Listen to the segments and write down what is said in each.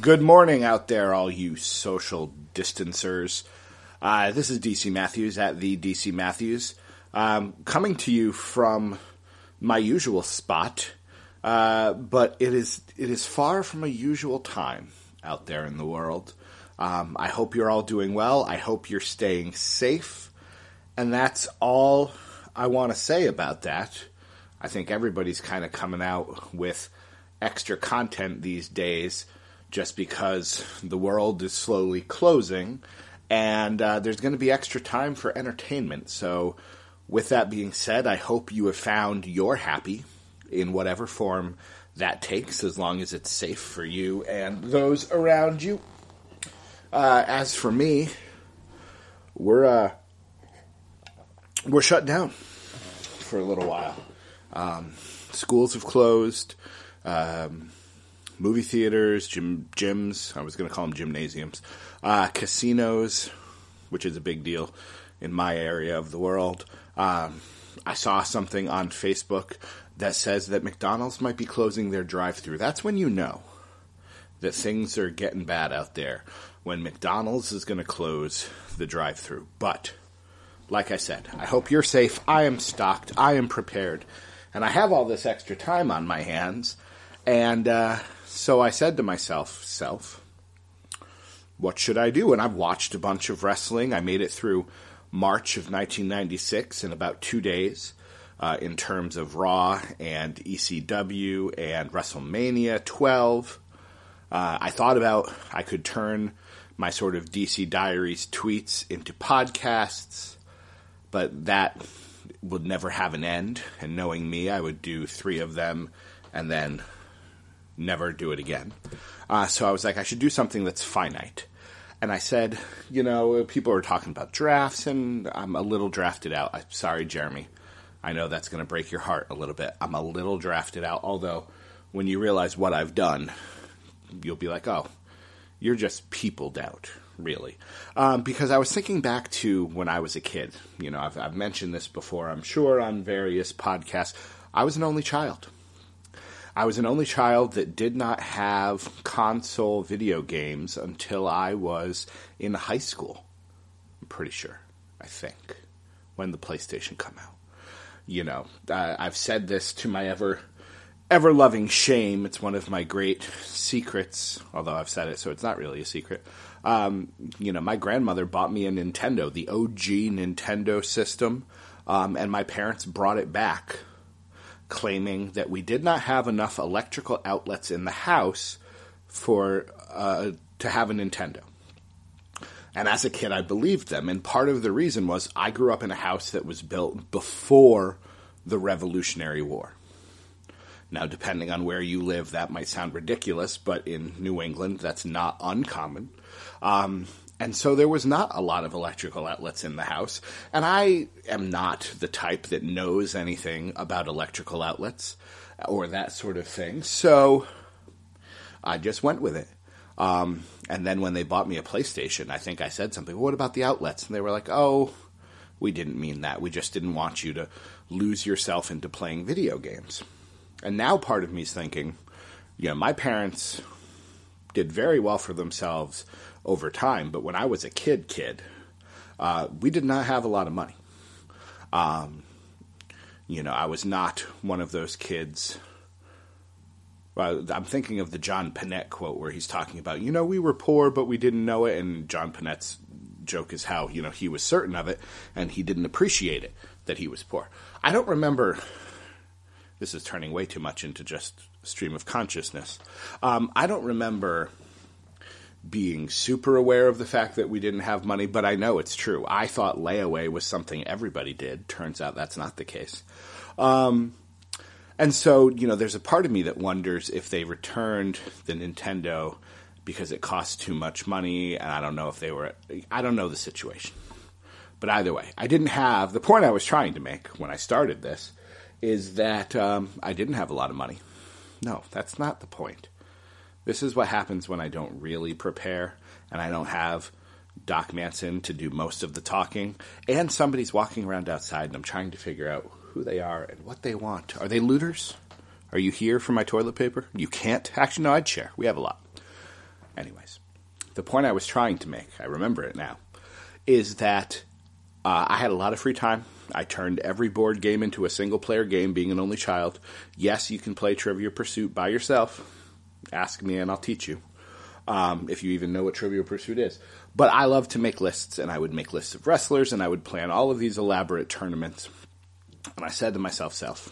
Good morning out there, all you social distancers. Uh, this is DC Matthews at the DC Matthews, um, coming to you from my usual spot, uh, but it is it is far from a usual time out there in the world. Um, I hope you're all doing well. I hope you're staying safe, and that's all I want to say about that. I think everybody's kind of coming out with extra content these days just because the world is slowly closing and uh, there's going to be extra time for entertainment. So, with that being said, I hope you have found your happy in whatever form that takes, as long as it's safe for you and those around you. Uh, as for me, we're uh, we're shut down for a little while. Um, schools have closed. Um, movie theaters, gym, gyms. I was going to call them gymnasiums. Uh, casinos, which is a big deal in my area of the world. Um, I saw something on Facebook that says that McDonald's might be closing their drive-through. That's when you know that things are getting bad out there. When McDonald's is going to close the drive-through, but like I said, I hope you're safe. I am stocked. I am prepared, and I have all this extra time on my hands. And uh, so I said to myself, self, what should I do? And I've watched a bunch of wrestling. I made it through March of 1996 in about two days uh, in terms of Raw and ECW and WrestleMania 12. Uh, I thought about I could turn my sort of DC Diaries tweets into podcasts, but that would never have an end. And knowing me, I would do three of them and then never do it again. Uh, so I was like, I should do something that's finite. And I said, you know, people are talking about drafts, and I'm a little drafted out. I'm sorry, Jeremy. I know that's going to break your heart a little bit. I'm a little drafted out, although when you realize what I've done, you'll be like, oh, you're just peopled out, really. Um, because I was thinking back to when I was a kid. You know, I've, I've mentioned this before, I'm sure, on various podcasts. I was an only child. I was an only child that did not have console video games until I was in high school. I'm pretty sure. I think when the PlayStation come out. You know, uh, I've said this to my ever ever loving shame. It's one of my great secrets, although I've said it, so it's not really a secret. Um, you know, my grandmother bought me a Nintendo, the OG Nintendo system, um, and my parents brought it back claiming that we did not have enough electrical outlets in the house for uh, to have a Nintendo. And as a kid, I believed them. And part of the reason was I grew up in a house that was built before the Revolutionary War. Now, depending on where you live, that might sound ridiculous, but in New England, that's not uncommon. Um, and so there was not a lot of electrical outlets in the house. And I am not the type that knows anything about electrical outlets or that sort of thing. So I just went with it. Um, and then when they bought me a PlayStation, I think I said something, well, what about the outlets? And they were like, oh, we didn't mean that. We just didn't want you to lose yourself into playing video games. And now part of me is thinking, you know, my parents did very well for themselves over time. But when I was a kid, kid, uh, we did not have a lot of money. Um, you know, I was not one of those kids, Well, I'm thinking of the John Pinette quote where he's talking about, you know, we were poor, but we didn't know it. And John Pinette's joke is how, you know, he was certain of it and he didn't appreciate it that he was poor. I don't remember. This is turning way too much into just stream of consciousness. Um, I don't remember being super aware of the fact that we didn't have money, but I know it's true. I thought layaway was something everybody did. Turns out that's not the case. Um, and so, you know, there's a part of me that wonders if they returned the Nintendo because it cost too much money, and I don't know if they were. I don't know the situation. But either way, I didn't have the point I was trying to make when I started this is that um, I didn't have a lot of money. No, that's not the point. This is what happens when I don't really prepare and I don't have Doc Manson to do most of the talking, and somebody's walking around outside and I'm trying to figure out who they are and what they want. Are they looters? Are you here for my toilet paper? You can't? Actually, no, I'd share. We have a lot. Anyways, the point I was trying to make, I remember it now, is that uh, I had a lot of free time. I turned every board game into a single player game, being an only child. Yes, you can play Trivia Pursuit by yourself ask me and I'll teach you. Um, if you even know what Trivial Pursuit is. But I love to make lists, and I would make lists of wrestlers, and I would plan all of these elaborate tournaments. And I said to myself, self,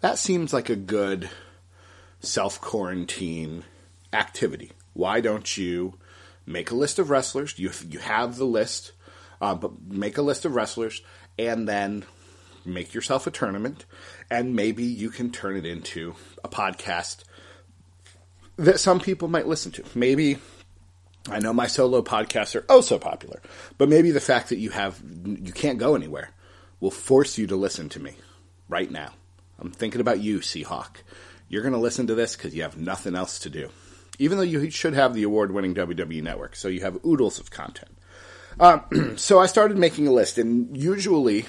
that seems like a good self quarantine activity. Why don't you make a list of wrestlers? You you have the list, uh, but make a list of wrestlers, and then make yourself a tournament, and maybe you can turn it into a podcast that some people might listen to. Maybe I know my solo podcasts are oh so popular, but maybe the fact that you have you can't go anywhere will force you to listen to me right now. I'm thinking about you, Seahawk. You're going to listen to this because you have nothing else to do, even though you should have the award-winning WWE Network, so you have oodles of content. Um, so I started making a list, and usually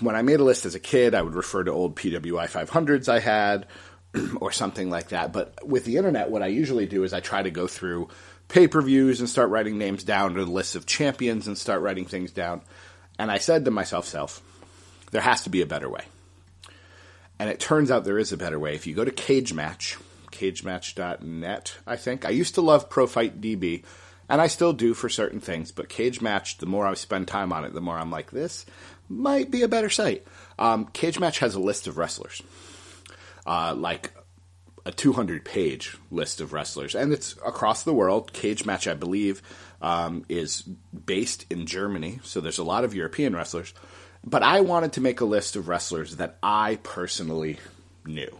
when I made a list as a kid, I would refer to old PWI 500s I had, or something like that. But with the internet, what I usually do is I try to go through pay per views and start writing names down or lists of champions and start writing things down. And I said to myself, self, there has to be a better way. And it turns out there is a better way. If you go to Cage Match, cagematch.net, I think. I used to love Pro Fight DB, and I still do for certain things, but Cage Match, the more I spend time on it, the more I'm like, this might be a better site. Um, Cage Match has a list of wrestlers uh, like a 200 page list of wrestlers, and it's across the world. Cage Match, I believe, um, is based in Germany, so there's a lot of European wrestlers. But I wanted to make a list of wrestlers that I personally knew.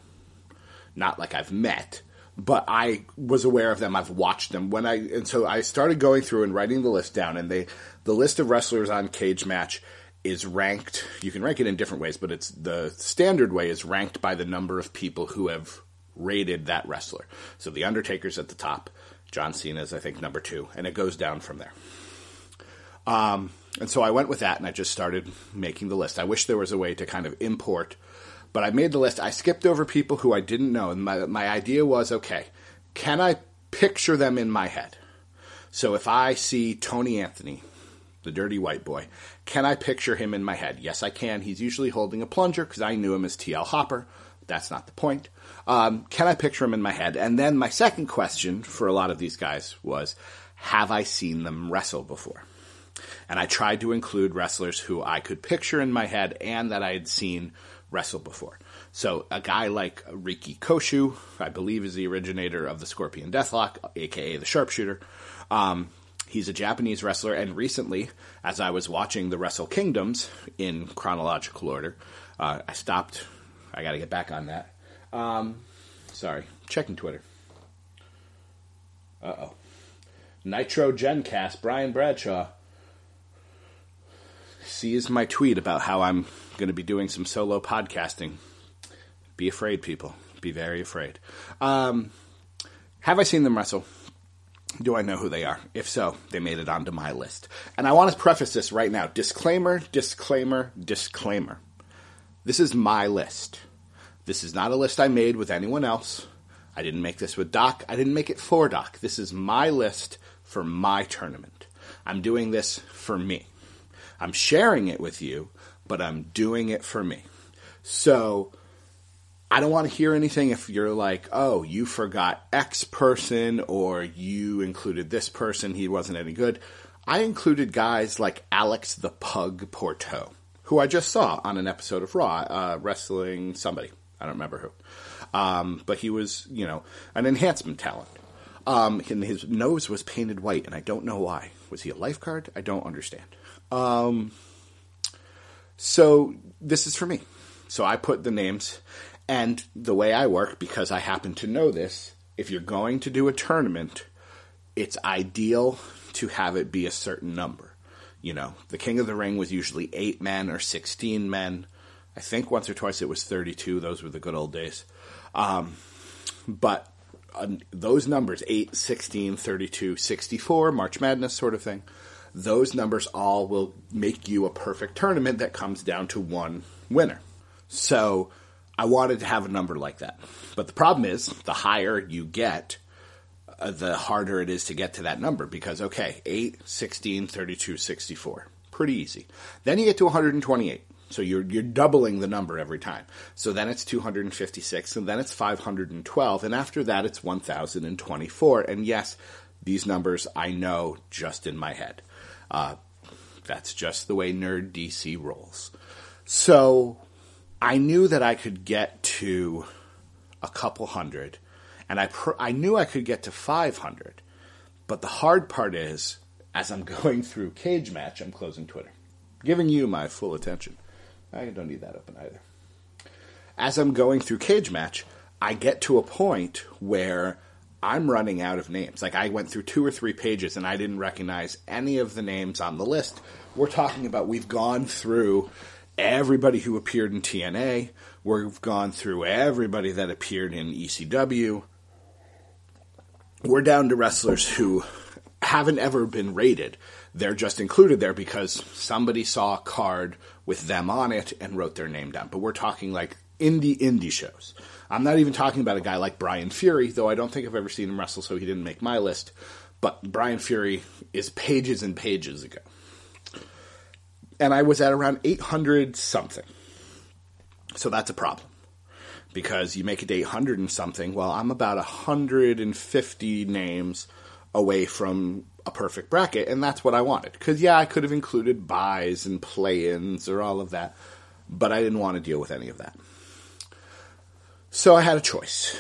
Not like I've met, but I was aware of them. I've watched them when I, and so I started going through and writing the list down. And they, the list of wrestlers on Cage Match is ranked. You can rank it in different ways, but it's the standard way is ranked by the number of people who have rated that wrestler. So the Undertaker's at the top. John Cena is, I think, number two, and it goes down from there. Um, and so I went with that, and I just started making the list. I wish there was a way to kind of import, but I made the list. I skipped over people who I didn't know, and my my idea was, okay, can I picture them in my head? So if I see Tony Anthony, the dirty white boy, can I picture him in my head? Yes, I can. He's usually holding a plunger because I knew him as TL Hopper. That's not the point. Um, can I picture him in my head? And then my second question for a lot of these guys was, have I seen them wrestle before? And I tried to include wrestlers who I could picture in my head and that I had seen wrestle before. So a guy like Riki Choshu, I believe is the originator of the Scorpion Deathlock, aka the Sharpshooter. Um, He's a Japanese wrestler, and recently, as I was watching the Wrestle Kingdoms in chronological order, uh, I stopped. I got to get back on that. Um, sorry, checking Twitter. Uh oh. Nitro Gencast, Brian Bradshaw sees my tweet about how I'm going to be doing some solo podcasting. Be afraid, people. Be very afraid. Um, have I seen them wrestle? Do I know who they are? If so, they made it onto my list. And I want to preface this right now disclaimer, disclaimer, disclaimer. This is my list. This is not a list I made with anyone else. I didn't make this with Doc. I didn't make it for Doc. This is my list for my tournament. I'm doing this for me. I'm sharing it with you, but I'm doing it for me. So I don't want to hear anything if you're like, oh, you forgot X person or you included this person, he wasn't any good. I included guys like Alex the Pug Porteau, who I just saw on an episode of Raw, uh, wrestling somebody. I don't remember who. Um, but he was, you know, an enhancement talent. Um, and his nose was painted white, and I don't know why. Was he a lifeguard? I don't understand. Um, so this is for me. So I put the names, and the way I work, because I happen to know this, if you're going to do a tournament, it's ideal to have it be a certain number. You know, the King of the Ring was usually eight men or 16 men. I think once or twice it was 32. Those were the good old days. Um, but uh, those numbers 8, 16, 32, 64, March Madness sort of thing those numbers all will make you a perfect tournament that comes down to one winner. So I wanted to have a number like that. But the problem is, the higher you get, uh, the harder it is to get to that number because, okay, 8, 16, 32, 64. Pretty easy. Then you get to 128. So you're you're doubling the number every time. So then it's 256 and then it's 512 and after that it's 1024 and yes, these numbers I know just in my head. Uh, that's just the way Nerd DC rolls. So I knew that I could get to a couple hundred, and I pr- I knew I could get to 500. But the hard part is, as I'm going through Cage Match, I'm closing Twitter, giving you my full attention. I don't need that open either. As I'm going through Cage Match, I get to a point where I'm running out of names. Like I went through two or three pages and I didn't recognize any of the names on the list. We're talking about we've gone through everybody who appeared in TNA. We've gone through everybody that appeared in ECW. We're down to wrestlers who haven't ever been rated. They're just included there because somebody saw a card with them on it and wrote their name down. But we're talking like indie indie shows. I'm not even talking about a guy like Brian Fury, though I don't think I've ever seen him wrestle, so he didn't make my list. But Brian Fury is pages and pages ago. And I was at around 800 something. So that's a problem. Because you make it to 800 and something. Well, I'm about 150 names away from a perfect bracket, and that's what I wanted. Because, yeah, I could have included buys and play ins or all of that, but I didn't want to deal with any of that. So I had a choice.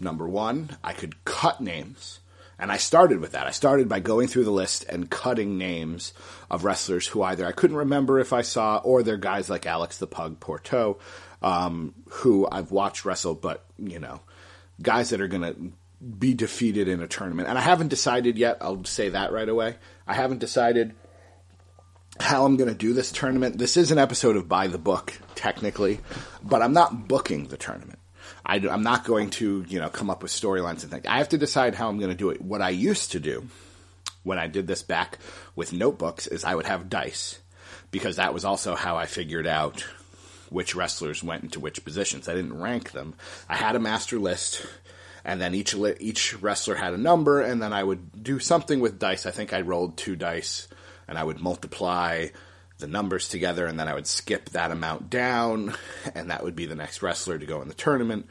Number one, I could cut names. And I started with that. I started by going through the list and cutting names of wrestlers who either I couldn't remember if I saw, or they're guys like Alex the Pug Porteau, um, who I've watched wrestle, but, you know, guys that are going to be defeated in a tournament. And I haven't decided yet, I'll say that right away. I haven't decided how I'm going to do this tournament. This is an episode of By the Book, technically, but I'm not booking the tournament. I, am not going to, you know, come up with storylines and things. I have to decide how I'm going to do it. What I used to do when I did this back with notebooks is I would have dice because that was also how I figured out which wrestlers went into which positions. I didn't rank them. I had a master list and then each each wrestler had a number and then I would do something with dice. I think I rolled two dice and I would multiply the numbers together, and then I would skip that amount down, and that would be the next wrestler to go in the tournament.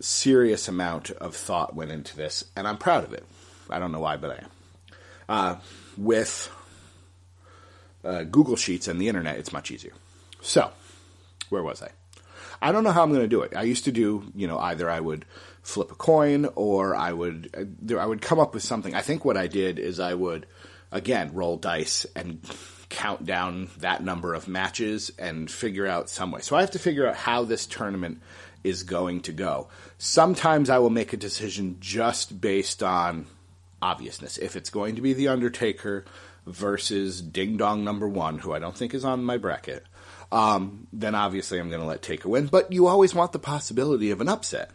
Serious amount of thought went into this, and I'm proud of it. I don't know why, but I am. Uh, with uh, Google Sheets and the internet, it's much easier. So, where was I? I don't know how I'm going to do it. I used to do, you know, either I would flip a coin or I would uh, I would come up with something. I think what I did is I would again roll dice and count down that number of matches and figure out some way. So I have to figure out how this tournament is going to go. Sometimes I will make a decision just based on obviousness. If it's going to be The Undertaker versus Ding Dong number one, who I don't think is on my bracket, um, then obviously I'm going to let Taker win. But you always want the possibility of an upset.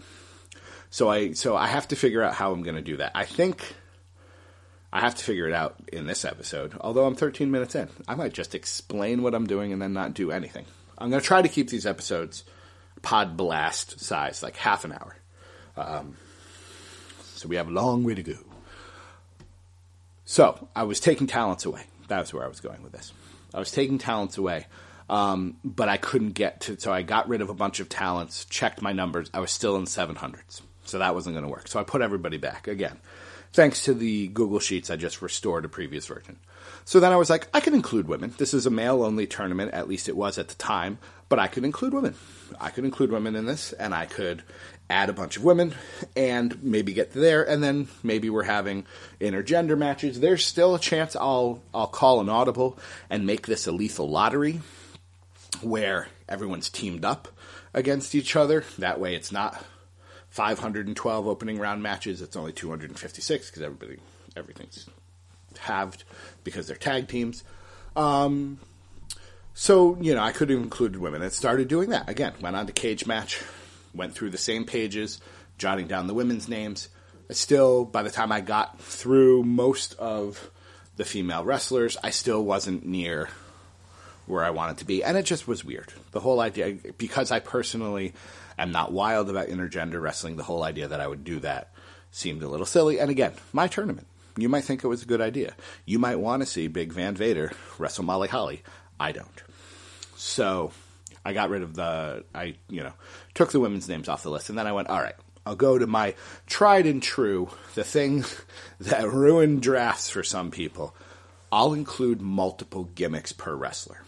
So I so I have to figure out how I'm going to do that. I think I have to figure it out in this episode. Although I'm 13 minutes in, I might just explain what I'm doing and then not do anything. I'm going to try to keep these episodes pod blast size, like half an hour. Um, so we have a long way to go. So I was taking talents away. That was where I was going with this. I was taking talents away. Um, but I couldn't get to, so I got rid of a bunch of talents, checked my numbers. I was still in 700s. So that wasn't going to work. So I put everybody back again. Thanks to the Google Sheets, I just restored a previous version. So then I was like, I can include women. This is a male only tournament, at least it was at the time, but I could include women. I could include women in this, and I could add a bunch of women and maybe get there, and then maybe we're having intergender matches. There's still a chance I'll I'll call an audible and make this a lethal lottery where everyone's teamed up against each other. That way, it's not 512 opening round matches. It's only 256 because everybody everything's halved because they're tag teams. Um, so you know, I could have included women. It started doing that again. Went on to cage match, went through the same pages, jotting down the women's names. I still, by the time I got through most of the female wrestlers, I still wasn't near where I wanted to be. And it just was weird. The whole idea, because I personally am not wild about intergender wrestling, the whole idea that I would do that seemed a little silly. And again, my tournament. You might think it was a good idea. You might want to see Big Van Vader wrestle Molly Holly. I don't. So I got rid of the, I, you know, took the women's names off the list. And then I went, all right, I'll go to my tried and true, the thing that ruined drafts for some people. I'll include multiple gimmicks per wrestler.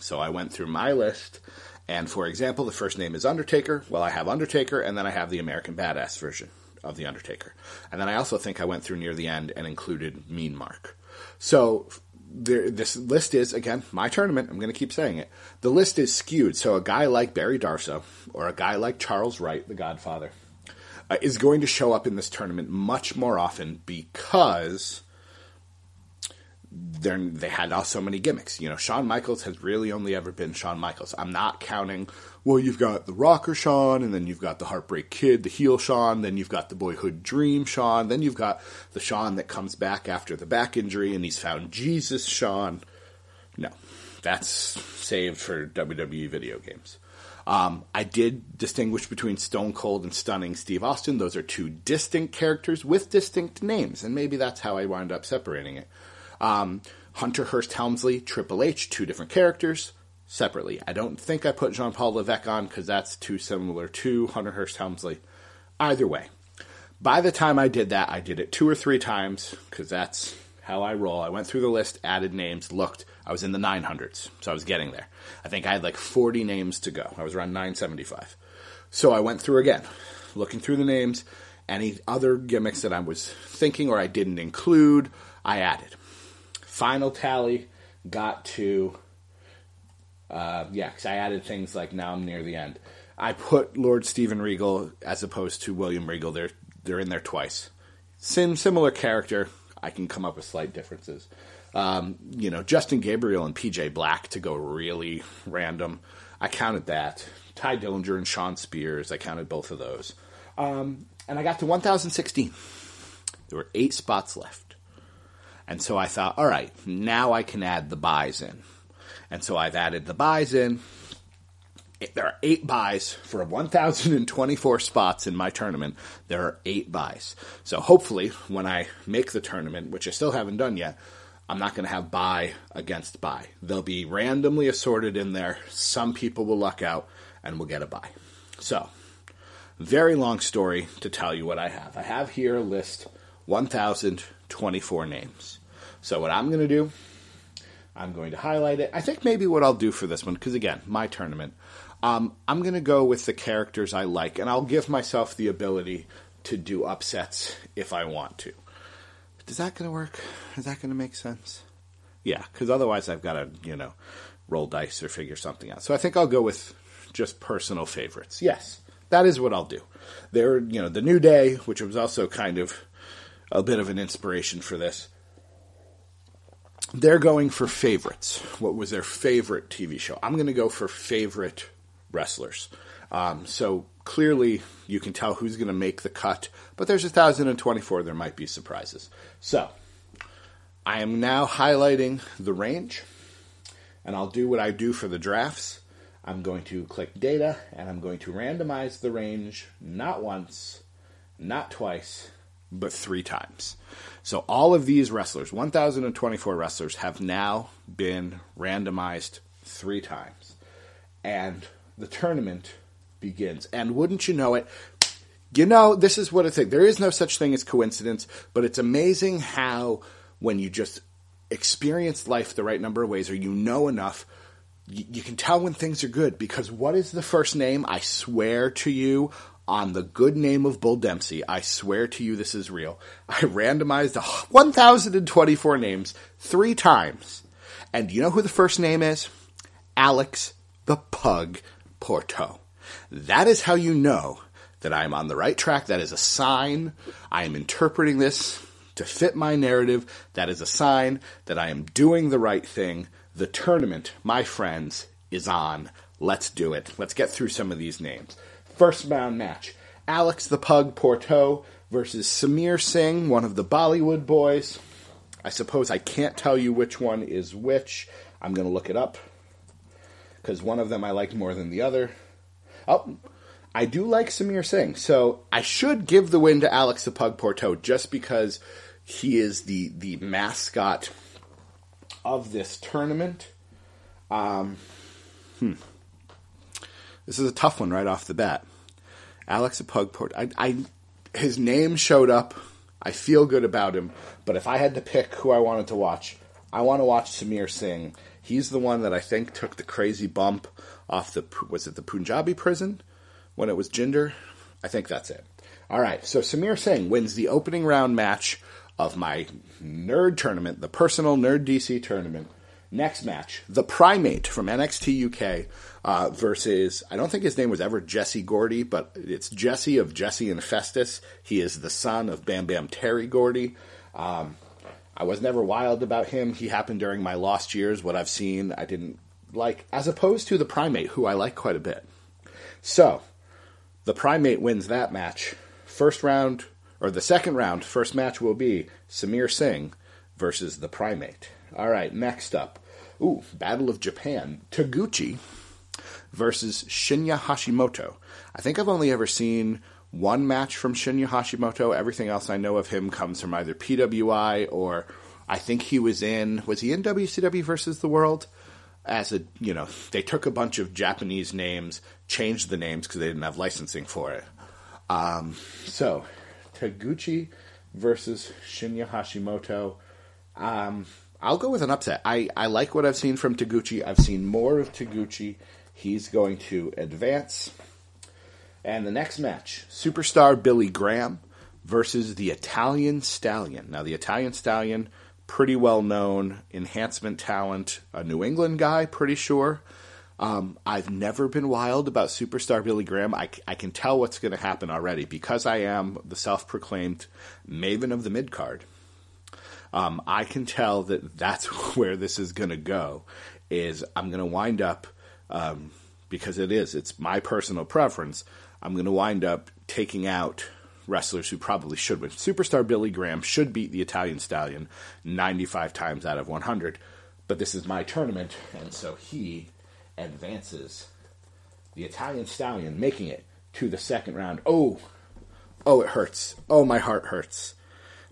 So I went through my list, and for example, the first name is Undertaker. Well, I have Undertaker, and then I have the American Badass version of the Undertaker. And then I also think I went through near the end and included Mean Mark. So there, this list is again my tournament. I'm going to keep saying it. The list is skewed. So a guy like Barry Darsow or a guy like Charles Wright, the Godfather, uh, is going to show up in this tournament much more often because they had so many gimmicks. You know, Shawn Michaels has really only ever been Shawn Michaels. I'm not counting. Well, you've got the Rocker Shawn, and then you've got the Heartbreak Kid, the heel Shawn, then you've got the Boyhood Dream Shawn, then you've got the Shawn that comes back after the back injury, and he's found Jesus Shawn. No, that's saved for WWE video games. Um, I did distinguish between Stone Cold and Stunning Steve Austin. Those are two distinct characters with distinct names, and maybe that's how I wound up separating it. Um, Hunter Hearst Helmsley, Triple H, two different characters separately. I don't think I put Jean Paul Levesque on because that's too similar to Hunter Hearst Helmsley. Either way, by the time I did that, I did it two or three times because that's how I roll. I went through the list, added names, looked. I was in the 900s, so I was getting there. I think I had like 40 names to go. I was around 975. So I went through again, looking through the names. Any other gimmicks that I was thinking or I didn't include, I added final tally got to uh, yeah, because I added things like now I'm near the end. I put Lord Steven Regal as opposed to William Regal. They're they're in there twice. Same similar character. I can come up with slight differences. Um, you know, Justin Gabriel and PJ Black to go really random. I counted that. Tye Dillinger and Shawn Spears. I counted both of those. Um, and I got to 1,016. There were eight spots left. And so I thought, all right, now I can add the buys in. And so I've added the buys in. There are eight buys for 1,024 spots in my tournament. There are eight buys. So hopefully, when I make the tournament, which I still haven't done yet, I'm not going to have buy against buy. They'll be randomly assorted in there. Some people will luck out and will get a buy. So, very long story to tell you what I have. I have here a list 1,024 names. So what I'm going to do, I'm going to highlight it. I think maybe what I'll do for this one, because again, my tournament, um, I'm going to go with the characters I like, and I'll give myself the ability to do upsets if I want to. Is that going to work? Is that going to make sense? Yeah, because otherwise I've got to, you know, roll dice or figure something out. So I think I'll go with just personal favorites. Yes, that is what I'll do. There, you know, the New Day, which was also kind of a bit of an inspiration for this they're going for favorites. What was their favorite TV show? I'm going to go for favorite wrestlers. Um, so clearly, you can tell who's going to make the cut, but there's 1,024. There might be surprises. So I am now highlighting the range, and I'll do what I do for the drafts. I'm going to click data, and I'm going to randomize the range not once, not twice, but three times. So all of these wrestlers, 1,024 wrestlers, have now been randomized three times. And the tournament begins. And wouldn't you know it, you know, this is what I think. There is no such thing as coincidence, but it's amazing how when you just experience life the right number of ways or you know enough, you, you can tell when things are good because what is the first name? I swear to you, on the good name of Bull Dempsey, I swear to you this is real. I randomized 1,024 names three times. And you know who the first name is? Alex the Pug Porteau. That is how you know that I am on the right track. That is a sign. I am interpreting this to fit my narrative. That is a sign that I am doing the right thing. The tournament, my friends, is on. Let's do it. Let's get through some of these names. First round match Alex the Pug Porteau versus Samir Singh, one of the Bollywood boys. I suppose I can't tell you which one is which. I'm going to look it up because one of them I like more than the other. Oh, I do like Samir Singh, so I should give the win to Alex the Pug Porteau just because he is the the mascot of this tournament. Um, hmm. This is a tough one right off the bat. Alex Pugport. I, I, his name showed up. I feel good about him. But if I had to pick who I wanted to watch, I want to watch Samir Singh. He's the one that I think took the crazy bump off the was it the Punjabi prison when it was Jinder. I think that's it. All right, so Samir Singh wins the opening round match of my nerd tournament, the personal Nerd DC tournament. Next match, the Primate from NXT UK uh, versus, I don't think his name was ever Jesse Gordy, but it's Jesse of Jesse and Festus. He is the son of Bam Bam Terry Gordy. Um, I was never wild about him. He happened during my lost years. What I've seen, I didn't like, as opposed to the Primate, who I like quite a bit. So, the Primate wins that match. First round, or the second round, first match will be Samir Singh versus the Primate. All right, next up. Ooh, Battle of Japan. Taguchi versus Shinya Hashimoto. I think I've only ever seen one match from Shinya Hashimoto. Everything else I know of him comes from either PWI or I think he was in was he in WCW versus the World? As a you know, they took a bunch of Japanese names, changed the names because they didn't have licensing for it. Um, so Taguchi versus Shinya Hashimoto. Um, I'll go with an upset. I, I like what I've seen from Taguchi. I've seen more of Taguchi. He's going to advance. And the next match Superstar Billy Graham versus the Italian Stallion. Now, the Italian Stallion, pretty well known enhancement talent, a New England guy, pretty sure. Um, I've never been wild about Superstar Billy Graham. I, I can tell what's going to happen already because I am the self proclaimed maven of the mid card um, I can tell that that's where this is going to go. Is I'm going to wind up um, because it is. It's my personal preference. I'm going to wind up taking out wrestlers who probably should win. Superstar Billy Graham should beat the Italian Stallion 95 times out of 100, but this is my tournament, and so he advances the Italian Stallion, making it to the second round. Oh, oh, it hurts. Oh, my heart hurts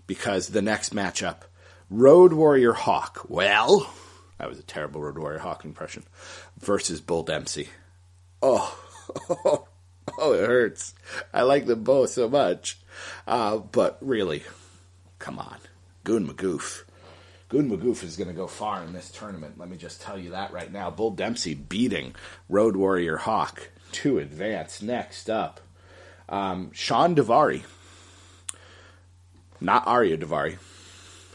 because the next matchup, Road Warrior Hawk. Well, that was a terrible Road Warrior Hawk impression. Versus Bull Dempsey. Oh, oh, oh it hurts. I like them both so much. Uh, but really, come on. Goon Magoof. Goon Magoof is going to go far in this tournament. Let me just tell you that right now. Bull Dempsey beating Road Warrior Hawk to advance. Next up, um, Shawn Daivari not Ariya Daivari,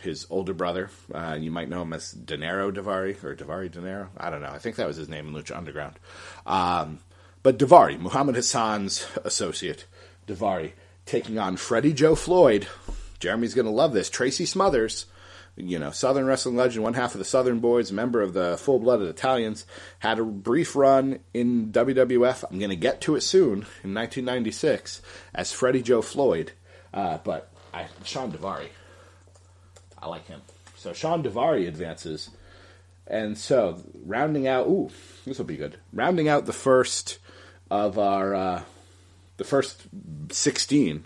his older brother. Uh, you might know him as Dinero Daivari or Daivari Dinero. I don't know. I think that was his name in Lucha Underground. Um, but Daivari, Muhammad Hassan's associate, Daivari, taking on Freddie Joe Floyd. Jeremy's going to love this. Tracy Smothers, you know, Southern wrestling legend, one half of the Southern Boys, member of the Full Blooded Italians, had a brief run in WWF. I'm going to get to it soon in 1996 as Freddie Joe Floyd. Uh, but I, Shawn Daivari. I like him. So Shawn Daivari advances. And so, rounding out, ooh, this will be good. Rounding out the first of our, uh, the first 16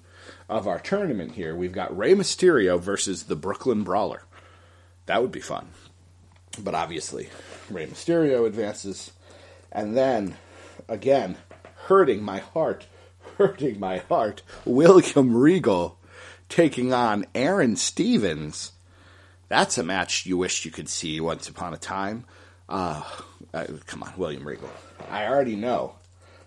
of our tournament here, we've got Rey Mysterio versus the Brooklyn Brawler. That would be fun. But obviously, Rey Mysterio advances. And then, again, hurting my heart, hurting my heart, William Regal taking on Aaron Stevens. That's a match you wish you could see once upon a time. Uh, uh, come on, William Regal. I already know.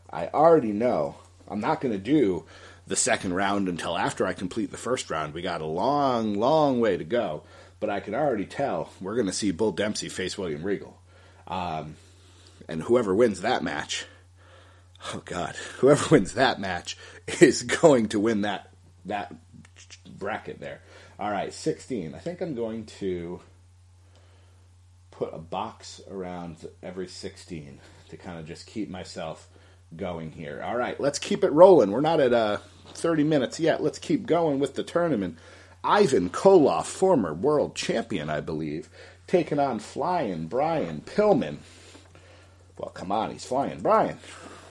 I already know. I'm not going to do the second round until after I complete the first round. We got a long, long way to go, but I can already tell we're going to see Bull Dempsey face William Regal. Um, and whoever wins that match, oh God, whoever wins that match is going to win that that bracket there. All right, 16. I think I'm going to put a box around every 16 to kind of just keep myself going here. All right, let's keep it rolling. We're not at uh, 30 minutes yet. Let's keep going with the tournament. Ivan Koloff, former world champion, I believe, taking on Flying Brian Pillman. Well, come on, he's Flying Brian.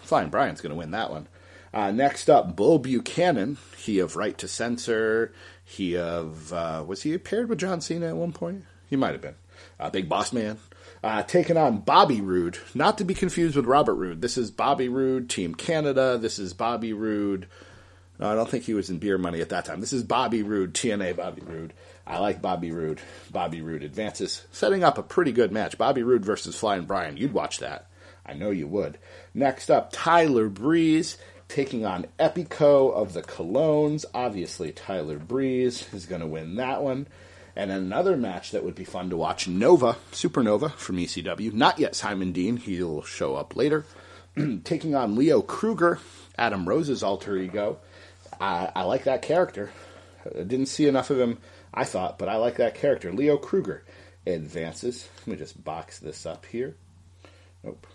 Flying Brian's going to win that one. Uh, next up, Bull Buchanan. He of Right to Censor. He of uh, was he paired with John Cena at one point? He might have been. Uh, Big Boss Man. Uh, taking on Bobby Roode, not to be confused with Robert Roode. This is Bobby Roode, Team Canada. This is Bobby Roode. No, I don't think he was in Beer Money at that time. This is Bobby Roode, TNA Bobby Roode. I like Bobby Roode. Bobby Roode advances, setting up a pretty good match. Bobby Roode versus Flying Brian. You'd watch that. I know you would. Next up, Tyler Breeze taking on Epico of the Colóns. Obviously, Tyler Breeze is going to win that one. And another match that would be fun to watch Nova, Supernova from ECW. Not yet Simon Dean, he'll show up later. taking on Leo Kruger, Adam Rose's alter ego. I, I like that character. I didn't see enough of him, I thought, but I like that character. Leo Kruger advances. Let me just box this up here. Nope,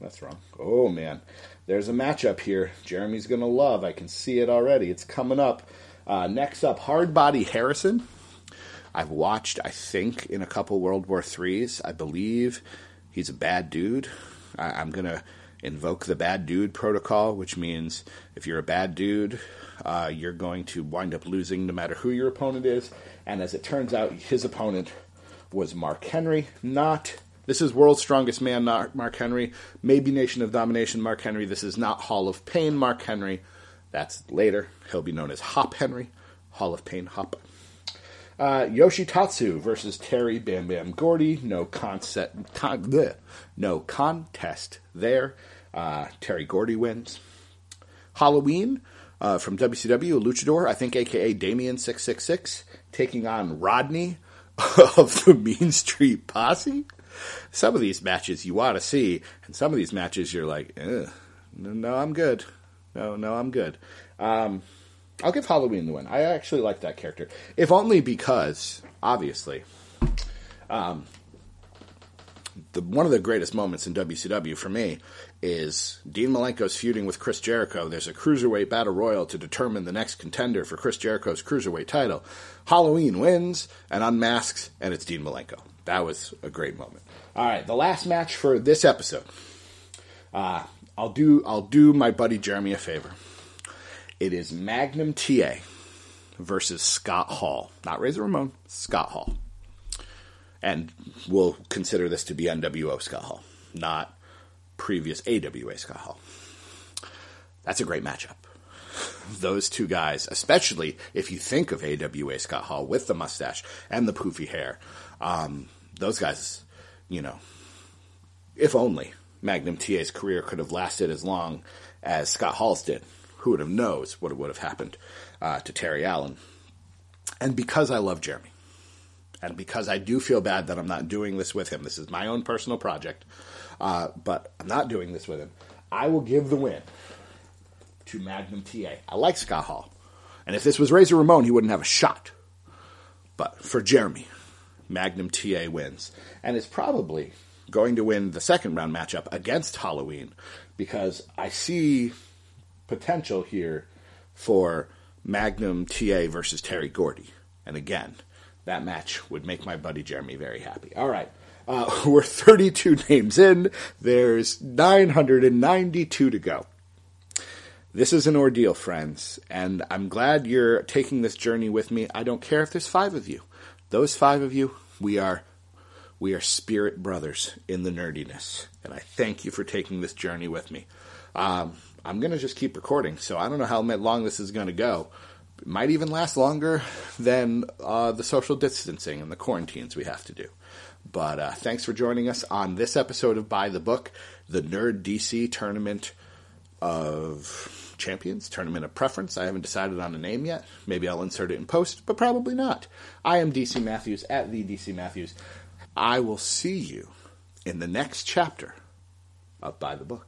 that's wrong. Oh, man. There's a matchup here Jeremy's to love. I can see it already. It's coming up. Uh, next up, Hardbody Harrison I've watched, I think, in a couple World War Threes. I believe he's a bad dude. I, am gonna invoke the bad dude protocol, which means if you're a bad dude, uh, you're going to wind up losing no matter who your opponent is. And as it turns out, his opponent was Mark Henry, not. This is World's Strongest Man, Mark Henry. Maybe Nation of Domination, Mark Henry. This is not Hall of Pain, Mark Henry. That's later. He'll be known as Hop Henry. Hall of Pain Hop. Uh, Yoshitatsu versus Terry Bam Bam Gordy. No concept, con, bleh, no contest there. Uh, Terry Gordy wins. Halloween uh, from WCW, luchador, I think, aka Damien six six six, taking on Rodney of the Mean Street Posse. Some of these matches you want to see, and some of these matches you're like, no, I'm good. No, no, I'm good. Um, I'll give Halloween the win. I actually like that character, if only because, obviously, um, the one of the greatest moments in WCW for me is Dean Malenko's feuding with Chris Jericho. There's a cruiserweight battle royal to determine the next contender for Chris Jericho's cruiserweight title. Halloween wins and unmasks, and it's Dean Malenko. That was a great moment. All right, the last match for this episode. Uh, I'll do I'll do my buddy Jeremy a favor. It is Magnum TA versus Scott Hall. Not Razor Ramon, Scott Hall. And we'll consider this to be NWO Scott Hall, not previous AWA Scott Hall. That's a great matchup. Those two guys, especially if you think of AWA Scott Hall with the mustache and the poofy hair, um, those guys, you know, if only Magnum TA's career could have lasted as long as Scott Hall's did who would have knows what would have happened uh, to Terry Allen. And because I love Jeremy, and because I do feel bad that I'm not doing this with him, this is my own personal project, uh, but I'm not doing this with him. I will give the win to Magnum TA. I like Scott Hall, and if this was Razor Ramon, he wouldn't have a shot. But for Jeremy, Magnum TA wins, and is probably going to win the second round matchup against Halloween because I see potential here for Magnum TA versus Terry Gordy. And again, that match would make my buddy Jeremy very happy. All right. Uh, we're 32 names in. There's 992 to go. This is an ordeal, friends, and I'm glad you're taking this journey with me. I don't care if there's five of you. Those five of you, we are We are spirit brothers in the nerdiness, and I thank you for taking this journey with me. Um, I'm to just keep recording, so I don't know how long this is to go. It might even last longer than uh, the social distancing and the quarantines we have to do. But uh, thanks for joining us on this episode of By the Book, the Nerd DC Tournament of Champions, Tournament of Preference. I haven't decided on a name yet. Maybe I'll insert it in post, but probably not. I am DC Matthews at the DC Matthews. I will see you in the next chapter of By the Book.